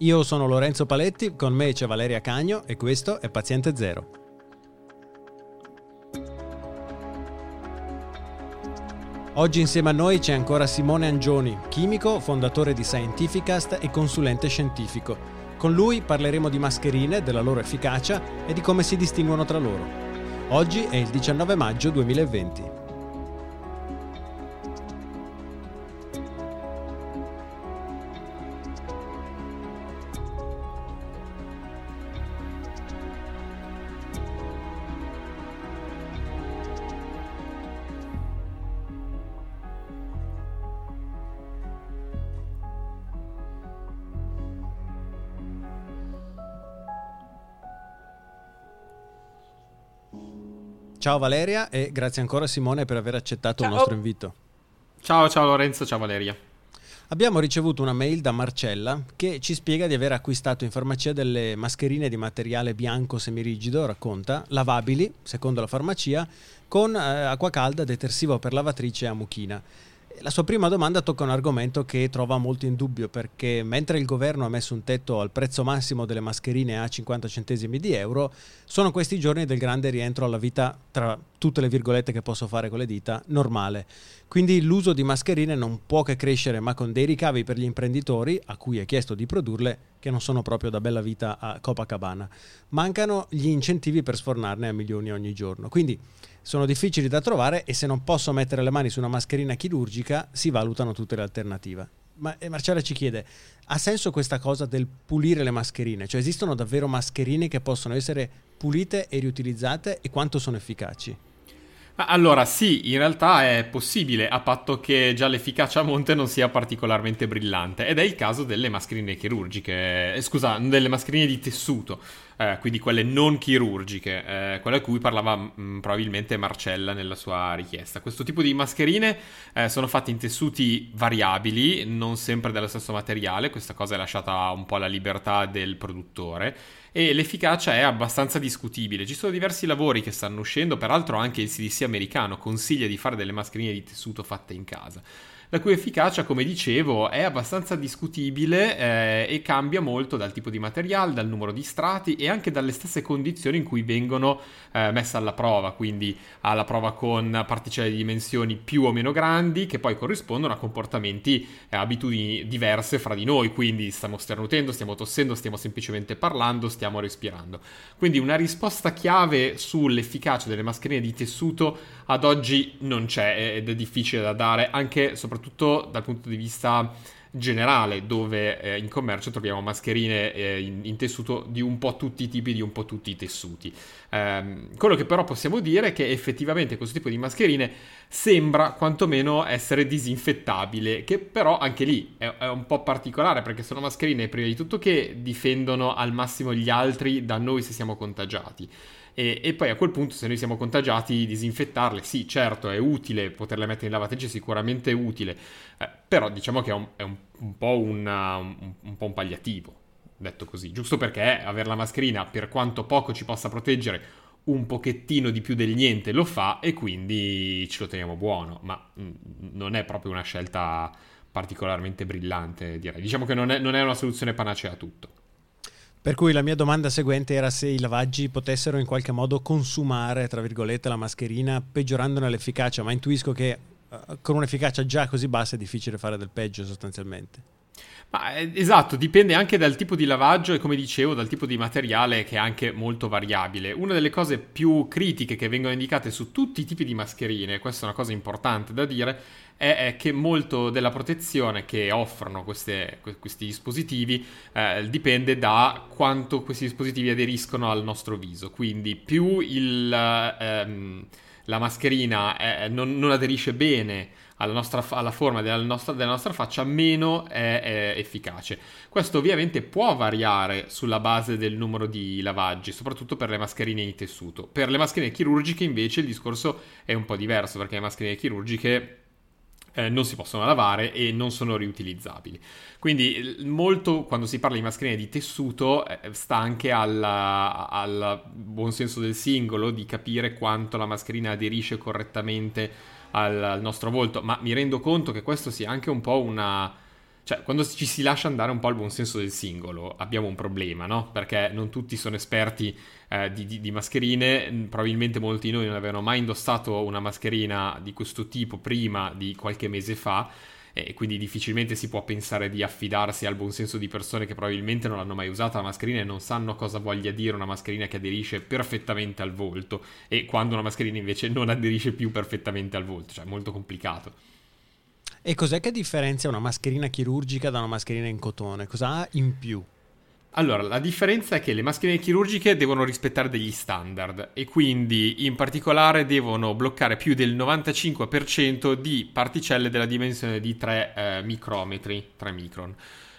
Io sono Lorenzo Paletti, con me c'è Valeria Cagno e questo è Paziente Zero. Oggi insieme a noi c'è ancora Simone Angioni, chimico, fondatore di Scientificast e consulente scientifico. Con lui parleremo di mascherine, della loro efficacia e di come si distinguono tra loro. Oggi è il 19 maggio 2020. Ciao Valeria e grazie ancora Simone per aver accettato ciao. il nostro invito. Ciao, ciao Lorenzo, ciao Valeria. Abbiamo ricevuto una mail da Marcella che ci spiega di aver acquistato in farmacia delle mascherine di materiale bianco semirigido, racconta, lavabili, secondo la farmacia, con eh, acqua calda, detersivo per lavatrice a mucchina. La sua prima domanda tocca un argomento che trova molto in dubbio perché mentre il governo ha messo un tetto al prezzo massimo delle mascherine a 50 centesimi di euro, sono questi giorni del grande rientro alla vita, tra tutte le virgolette che posso fare con le dita, normale. Quindi l'uso di mascherine non può che crescere, ma con dei ricavi per gli imprenditori, a cui è chiesto di produrle, che non sono proprio da bella vita a Copacabana. Mancano gli incentivi per sfornarne a milioni ogni giorno. Quindi sono difficili da trovare e se non posso mettere le mani su una mascherina chirurgica si valutano tutte le alternative. Ma eh, Marcella ci chiede, ha senso questa cosa del pulire le mascherine? Cioè esistono davvero mascherine che possono essere pulite e riutilizzate e quanto sono efficaci? Allora, sì, in realtà è possibile, a patto che già l'efficacia a monte non sia particolarmente brillante. Ed è il caso delle mascherine chirurgiche, eh, scusa, delle mascherine di tessuto eh, quindi quelle non chirurgiche, eh, quelle a cui parlava mh, mm, probabilmente Marcella nella sua richiesta. Questo tipo di mascherine eh, sono fatte in tessuti variabili, non sempre dello stesso materiale, questa cosa è lasciata un po' alla libertà del produttore e l'efficacia è abbastanza discutibile. Ci sono diversi lavori che stanno uscendo, peraltro anche il CDC americano consiglia di fare delle mascherine di tessuto fatte in casa la cui efficacia, come dicevo, è abbastanza discutibile eh, e cambia molto dal tipo di materiale, dal numero di strati e anche dalle stesse condizioni in cui vengono eh, messe alla prova, quindi alla prova con particelle di dimensioni più o meno grandi che poi corrispondono a comportamenti e eh, abitudini diverse fra di noi, quindi stiamo sternutendo, stiamo tossendo, stiamo semplicemente parlando, stiamo respirando. Quindi una risposta chiave sull'efficacia delle mascherine di tessuto ad oggi non c'è ed è difficile da dare anche soprattutto soprattutto dal punto di vista generale, dove eh, in commercio troviamo mascherine eh, in, in, tessuto di un po' tutti i tipi, di un po' tutti i tessuti. Eh, quello che però possiamo dire è che effettivamente questo tipo di mascherine sembra quantomeno essere disinfettabile, che però anche lì è, è un po' particolare perché sono mascherine prima di tutto che difendono al massimo gli altri da noi se siamo contagiati. E, e, poi a quel punto, se noi siamo contagiati, disinfettarle, sì, certo, è utile, poterle mettere in lavatrice è sicuramente utile, eh, però diciamo che è un, è un, un, po una, un, po' un palliativo, detto così, giusto perché avere la mascherina, per quanto poco ci possa proteggere, un pochettino di più del niente lo fa e quindi ce lo teniamo buono, ma mm, non è proprio una scelta particolarmente brillante, direi. Diciamo che non è, non è una soluzione panacea a tutto. Per cui la mia domanda seguente era se i lavaggi potessero in qualche modo consumare, tra virgolette, la mascherina peggiorandone l'efficacia, ma intuisco che uh, con un'efficacia già così bassa è difficile fare del peggio sostanzialmente. Ma, eh, esatto, dipende anche dal tipo di lavaggio e come dicevo dal tipo di materiale che è anche molto variabile. Una delle cose più critiche che vengono indicate su tutti i tipi di mascherine, questa è una cosa importante da dire, è, che molto della protezione che offrono queste, questi dispositivi eh, dipende da quanto questi dispositivi aderiscono al nostro viso. Quindi più il, ehm, la mascherina è, non, non aderisce bene alla, nostra, alla forma della nostra, della nostra, faccia, meno è, è, efficace. Questo ovviamente può variare sulla base del numero di lavaggi, soprattutto per le mascherine in tessuto. Per le mascherine chirurgiche invece il discorso è un po' diverso, perché le mascherine chirurgiche eh, non si possono lavare e non sono riutilizzabili. Quindi molto quando si parla di mascherine di tessuto eh, sta anche al buon senso del singolo di capire quanto la mascherina aderisce correttamente al, al nostro volto, ma mi rendo conto che questo sia anche un po' una cioè, quando ci si lascia andare un po' al buon senso del singolo, abbiamo un problema, no? Perché non tutti sono esperti eh, di, di, di, mascherine, probabilmente molti di noi non avevano mai indossato una mascherina di questo tipo prima di qualche mese fa e quindi difficilmente si può pensare di affidarsi al buon senso di persone che probabilmente non hanno mai usato la mascherina e non sanno cosa voglia dire una mascherina che aderisce perfettamente al volto e quando una mascherina invece non aderisce più perfettamente al volto, cioè è molto complicato. E cos'è che differenzia una mascherina chirurgica da una mascherina in cotone? Cosa ha in più? Allora, la differenza è che le mascherine chirurgiche devono rispettare degli standard e quindi in particolare devono bloccare più del 95% di particelle della dimensione di 3 eh, micrometri, 3 micron.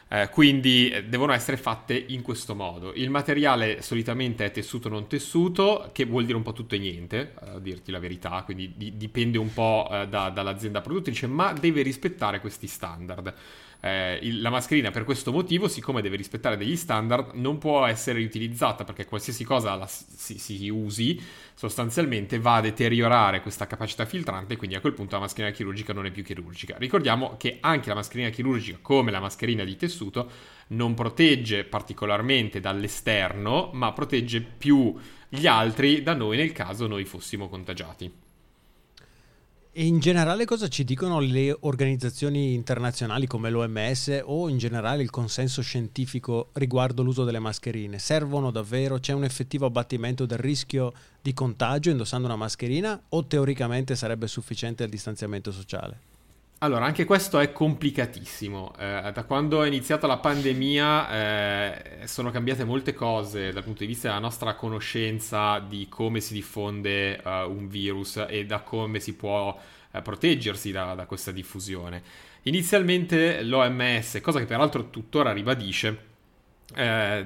Eh, quindi eh, devono essere fatte in questo modo. Il materiale solitamente è tessuto non tessuto, che vuol dire un po' tutto e niente, a dirti la verità, quindi di- dipende un po' eh, da- dall'azienda produttrice, ma deve rispettare questi standard eh, il, la mascherina per questo motivo, siccome deve rispettare degli standard, non può essere riutilizzata perché qualsiasi cosa la, si, si, usi sostanzialmente va a deteriorare questa capacità filtrante e quindi a quel punto la mascherina chirurgica non è più chirurgica. Ricordiamo che anche la mascherina chirurgica, come la mascherina di tessuto, non protegge particolarmente dall'esterno, ma protegge più gli altri da noi nel caso noi fossimo contagiati. E in generale cosa ci dicono le organizzazioni internazionali come l'OMS o in generale il consenso scientifico riguardo l'uso delle mascherine? Servono davvero? C'è un effettivo abbattimento del rischio di contagio indossando una mascherina o teoricamente sarebbe sufficiente il distanziamento sociale? Allora, anche questo è complicatissimo. Eh, da quando è iniziata la pandemia eh, sono cambiate molte cose dal punto di vista della nostra conoscenza di come si diffonde uh, un virus e da come si può uh, proteggersi da, da questa diffusione. Inizialmente l'OMS, cosa che peraltro tuttora ribadisce, eh,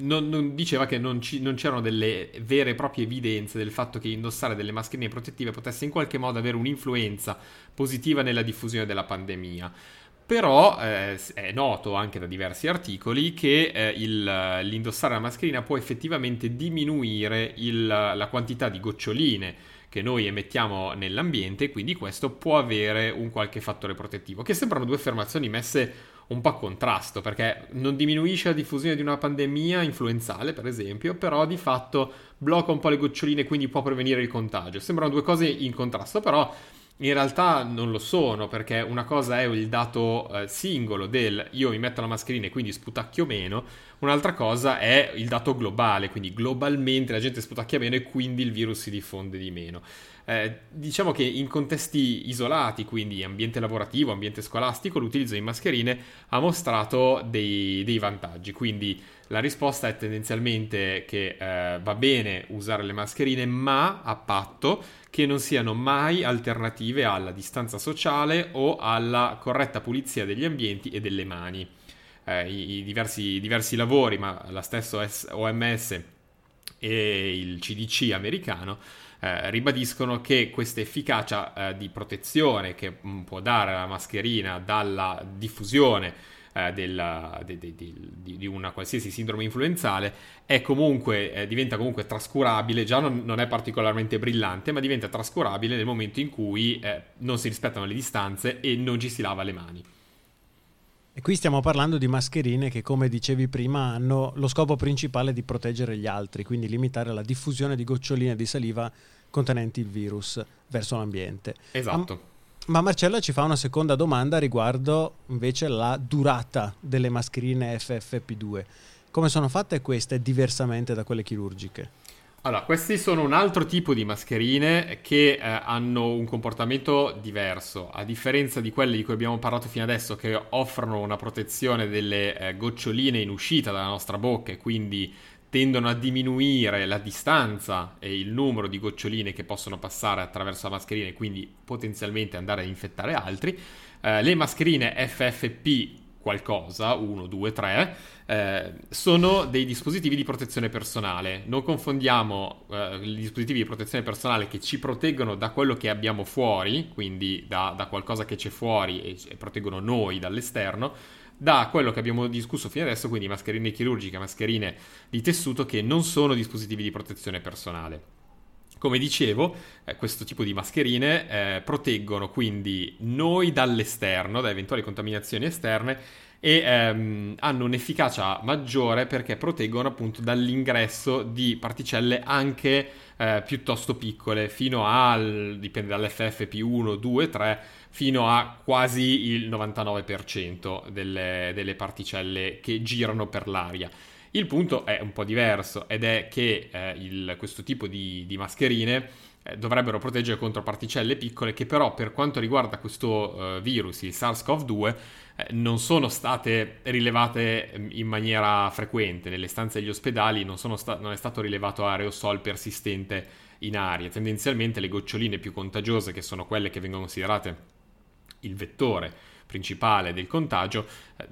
non, non, diceva che non, ci, non, c'erano delle vere e proprie evidenze del fatto che indossare delle mascherine protettive potesse in qualche modo avere un'influenza positiva nella diffusione della pandemia. Però eh, è noto anche da diversi articoli che eh, il, l'indossare la mascherina può effettivamente diminuire il, la quantità di goccioline che noi emettiamo nell'ambiente, quindi questo può avere un qualche fattore protettivo, che sembrano due affermazioni messe un po' a contrasto, perché non diminuisce la diffusione di una pandemia influenzale, per esempio, però di fatto blocca un po' le goccioline, quindi può prevenire il contagio. Sembrano due cose in contrasto, però in realtà non lo sono, perché una cosa è il dato eh, singolo del io mi metto la mascherina e quindi sputacchio meno, un'altra cosa è il dato globale, quindi globalmente la gente sputacchia meno e quindi il virus si diffonde di meno. Eh, diciamo che in contesti isolati, quindi ambiente lavorativo, ambiente scolastico, l'utilizzo di mascherine ha mostrato dei, dei vantaggi. Quindi la risposta è tendenzialmente che eh, va bene usare le mascherine, ma a patto che non siano mai alternative alla distanza sociale o alla corretta pulizia degli ambienti e delle mani. Eh, i, i diversi, diversi, lavori, ma la stessa OMS e il CDC americano eh, ribadiscono che questa efficacia eh, di protezione che mh, mm, può dare la mascherina dalla diffusione eh, della, de, de, de, di, una qualsiasi sindrome influenzale comunque, eh, diventa comunque trascurabile, già non, non, è particolarmente brillante, ma diventa trascurabile nel momento in cui eh, non si rispettano le distanze e non ci si lava le mani. E qui stiamo parlando di mascherine che, come dicevi prima, hanno lo scopo principale di proteggere gli altri, quindi limitare la diffusione di goccioline di saliva contenenti il virus verso l'ambiente. Esatto. Ma Marcella ci fa una seconda domanda riguardo invece la durata delle mascherine FFP2. Come sono fatte queste diversamente da quelle chirurgiche? Allora, questi sono un altro tipo di mascherine che eh, hanno un comportamento diverso, a differenza di quelle di cui abbiamo parlato fino adesso, che offrono una protezione delle eh, goccioline in uscita dalla nostra bocca e quindi tendono a diminuire la distanza e il numero di goccioline che possono passare attraverso la mascherina e quindi potenzialmente andare a infettare altri. Eh, le mascherine FFP qualcosa, 1, 2, 3, eh, sono dei dispositivi di protezione personale. Non confondiamo eh, i dispositivi di protezione personale che ci proteggono da quello che abbiamo fuori, quindi da, da qualcosa che c'è fuori e, e proteggono noi dall'esterno, da quello che abbiamo discusso fino adesso, quindi mascherine chirurgiche, mascherine di tessuto che non sono dispositivi di protezione personale. Come dicevo, eh, questo tipo di mascherine eh, proteggono quindi noi dall'esterno, da eventuali contaminazioni esterne e ehm, hanno un'efficacia maggiore perché proteggono appunto dall'ingresso di particelle anche eh, piuttosto piccole, fino al, dipende dall'FFP1, 2, 3, fino a quasi il 99% delle, delle particelle che girano per l'aria. Il punto è un po' diverso ed è che eh, il, questo tipo di, di mascherine eh, dovrebbero proteggere contro particelle piccole che però per quanto riguarda questo eh, virus, il SARS-CoV-2, eh, non sono state rilevate ehm, in maniera frequente. Nelle stanze degli ospedali non, sta- non è stato rilevato aerosol persistente in aria. Tendenzialmente le goccioline più contagiose, che sono quelle che vengono considerate il vettore principale del contagio eh,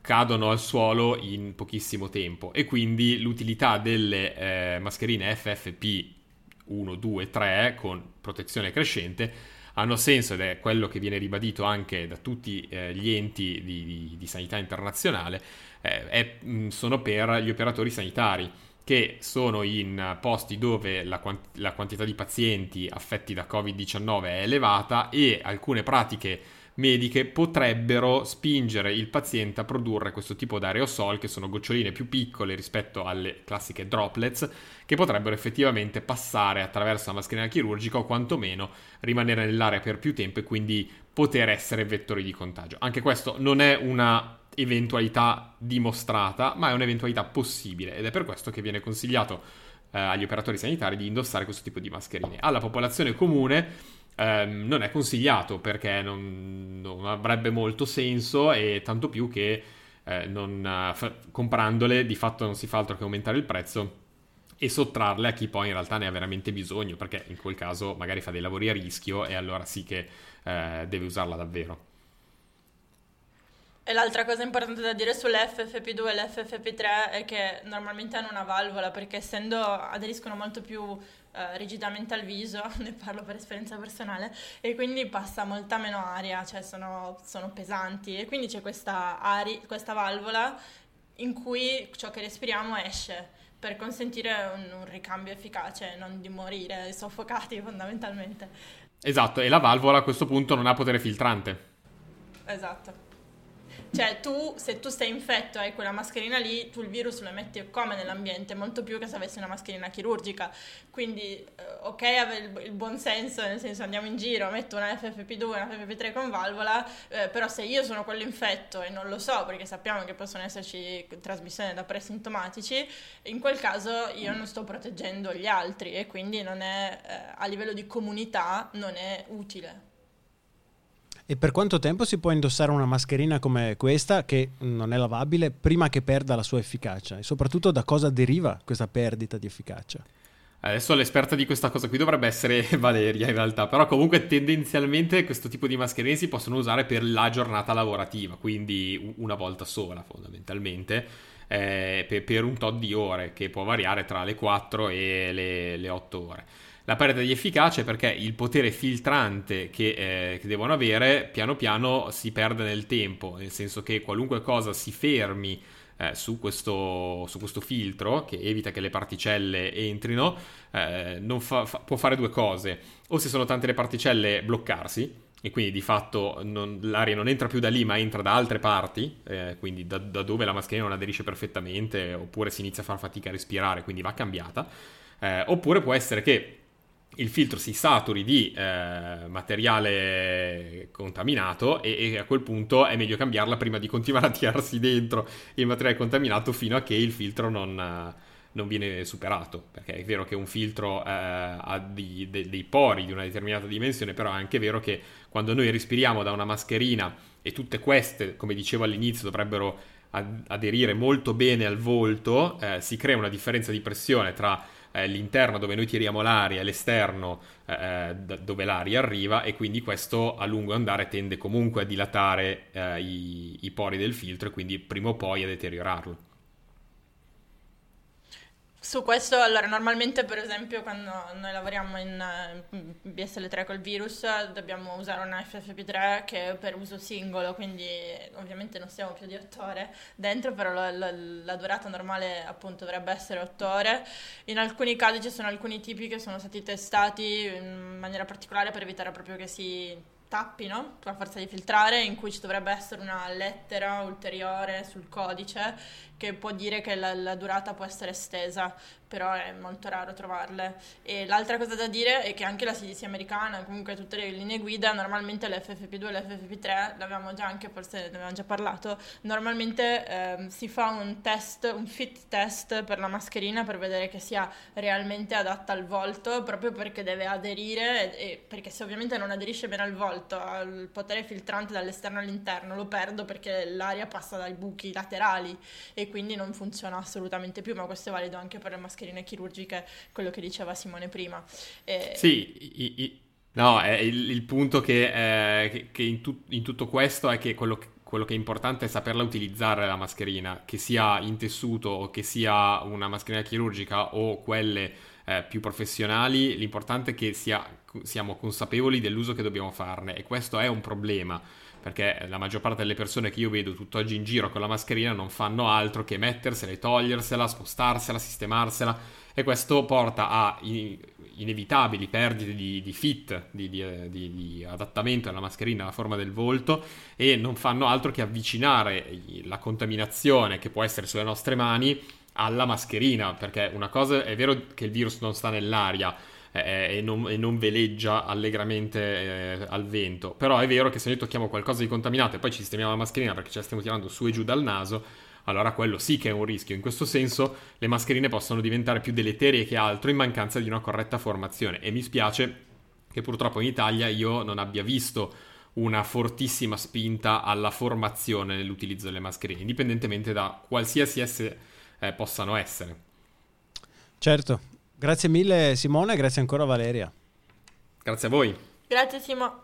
cadono al suolo in pochissimo tempo e quindi l'utilità delle eh, mascherine FFP1, 2, 3 con protezione crescente hanno senso ed è quello che viene ribadito anche da tutti eh, gli enti di, di, di sanità internazionale, eh, è, mh, sono per gli operatori sanitari che sono in posti dove la, quant- la quantità di pazienti affetti da Covid-19 è elevata e alcune pratiche mediche potrebbero spingere il paziente a produrre questo tipo di aerosol, che sono goccioline più piccole rispetto alle classiche droplets, che potrebbero effettivamente passare attraverso la mascherina chirurgica o quantomeno rimanere nell'aria per più tempo e quindi poter essere vettori di contagio. Anche questo non è una eventualità dimostrata, ma è un'eventualità possibile ed è per questo che viene consigliato eh, agli operatori sanitari di indossare questo tipo di mascherine. Alla popolazione comune ehm, non è consigliato perché non, non, avrebbe molto senso e tanto più che eh, non, f- comprandole di fatto non si fa altro che aumentare il prezzo e sottrarle a chi poi in realtà ne ha veramente bisogno perché in quel caso magari fa dei lavori a rischio e allora sì che eh, deve usarla davvero. E l'altra cosa importante da dire sull'FFP2 e l'FFP3 è che normalmente hanno una valvola perché essendo aderiscono molto più eh, rigidamente al viso, ne parlo per esperienza personale, e quindi passa molta meno aria, cioè sono, sono pesanti e quindi c'è questa, ari- questa valvola in cui ciò che respiriamo esce per consentire un, un ricambio efficace, non di morire soffocati fondamentalmente. Esatto, e la valvola a questo punto non ha potere filtrante. Esatto. Cioè, tu, se tu stai infetto e hai quella mascherina lì, tu il virus lo emetti come nell'ambiente, molto più che se avessi una mascherina chirurgica. Quindi, eh, ok, avere il, il buon senso, nel senso andiamo in giro, metto una FFP2, una FFP3 con valvola, eh, però se io sono quello infetto e non lo so, perché sappiamo che possono esserci trasmissioni da presintomatici, in quel caso io non sto proteggendo gli altri e quindi non è, eh, a livello di comunità non è utile. E per quanto tempo si può indossare una mascherina come questa, che non è lavabile, prima che perda la sua efficacia? E soprattutto da cosa deriva questa perdita di efficacia? Adesso l'esperta di questa cosa qui dovrebbe essere Valeria in realtà, però comunque tendenzialmente questo tipo di mascherine si possono usare per la giornata lavorativa, quindi una volta sola fondamentalmente, eh, per, un tot di ore che può variare tra le 4 e le, le 8 ore la perdita di efficacia è perché il potere filtrante che, eh, che, devono avere piano piano si perde nel tempo, nel senso che qualunque cosa si fermi eh, su, questo, su, questo, filtro che evita che le particelle entrino, eh, fa, fa, può fare due cose. O se sono tante le particelle bloccarsi, e quindi di fatto non, l'aria non entra più da lì ma entra da altre parti, eh, quindi da, da, dove la mascherina non aderisce perfettamente, oppure si inizia a far fatica a respirare, quindi va cambiata. Eh, oppure può essere che il filtro si saturi di eh, materiale contaminato e, e, a quel punto è meglio cambiarla prima di continuare a tirarsi dentro il materiale contaminato fino a che il filtro non, non viene superato. Perché è vero che un filtro eh, ha di, de, dei pori di una determinata dimensione, però è anche vero che quando noi respiriamo da una mascherina e tutte queste, come dicevo all'inizio, dovrebbero aderire molto bene al volto, eh, si crea una differenza di pressione tra eh, l'interno dove noi tiriamo l'aria e l'esterno eh, d- dove l'aria arriva e quindi questo a lungo andare tende comunque a dilatare eh, i, i pori del filtro e quindi prima o poi a deteriorarlo. Su questo, allora, normalmente per esempio quando noi lavoriamo in BSL3 col virus dobbiamo usare una FFP3 che è per uso singolo, quindi ovviamente non stiamo più di 8 ore dentro, però la, la, la durata normale appunto dovrebbe essere 8 ore. In alcuni casi ci sono alcuni tipi che sono stati testati in maniera particolare per evitare proprio che si tappino a forza di filtrare in cui ci dovrebbe essere una lettera ulteriore sul codice che può dire che la, la, durata può essere estesa, però è molto raro trovarle. E l'altra cosa da dire è che anche la CDC americana, comunque tutte le linee guida, normalmente l'FFP2 e l'FFP3, l'avevamo già anche, forse ne avevamo già parlato, normalmente eh, si fa un test, un fit test per la mascherina per vedere che sia realmente adatta al volto, proprio perché deve aderire, e, e perché se ovviamente non aderisce bene al volto, al potere filtrante dall'esterno all'interno, lo perdo perché l'aria passa dai buchi laterali e quindi non funziona assolutamente più, ma questo è valido anche per le mascherine chirurgiche, quello che diceva Simone prima. E... Sì, i, i, no, il, il, punto che, eh, che, che in, tu, in, tutto questo è che quello, che quello che è importante è saperla utilizzare la mascherina, che sia in tessuto o che sia una mascherina chirurgica o quelle eh, più professionali, l'importante è che sia, siamo consapevoli dell'uso che dobbiamo farne e questo è un problema perché la maggior parte delle persone che io vedo tutt'oggi in giro con la mascherina non fanno altro che mettersela e togliersela, spostarsela, sistemarsela. E questo porta a inevitabili perdite di, di fit, di, di, di, adattamento alla mascherina alla forma del volto e non fanno altro che avvicinare la contaminazione che può essere sulle nostre mani alla mascherina, perché una cosa è vero che il virus non sta nell'aria, eh, e, non, e, non, veleggia allegramente eh, al vento. Però è vero che se noi tocchiamo qualcosa di contaminato e poi ci sistemiamo la mascherina perché ce la stiamo tirando su e giù dal naso, allora quello sì che è un rischio. In questo senso le mascherine possono diventare più deleterie che altro in mancanza di una corretta formazione e mi spiace che purtroppo in Italia io non abbia visto una fortissima spinta alla formazione nell'utilizzo delle mascherine, indipendentemente da qualsiasi esse eh, possano essere. Certo, Grazie mille Simone, grazie ancora Valeria. Grazie a voi. Grazie Simo.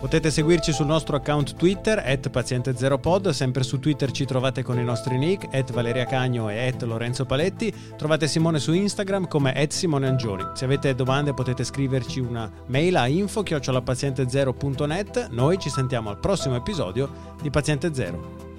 Potete seguirci sul nostro account Twitter, at paziente0pod, sempre su Twitter ci trovate con i nostri nick, at Valeria Cagno e at Lorenzo Paletti, trovate Simone su Instagram come at Simone Angioni. Se avete domande potete scriverci una mail a info-paziente0.net, noi ci sentiamo al prossimo episodio di Paziente Zero.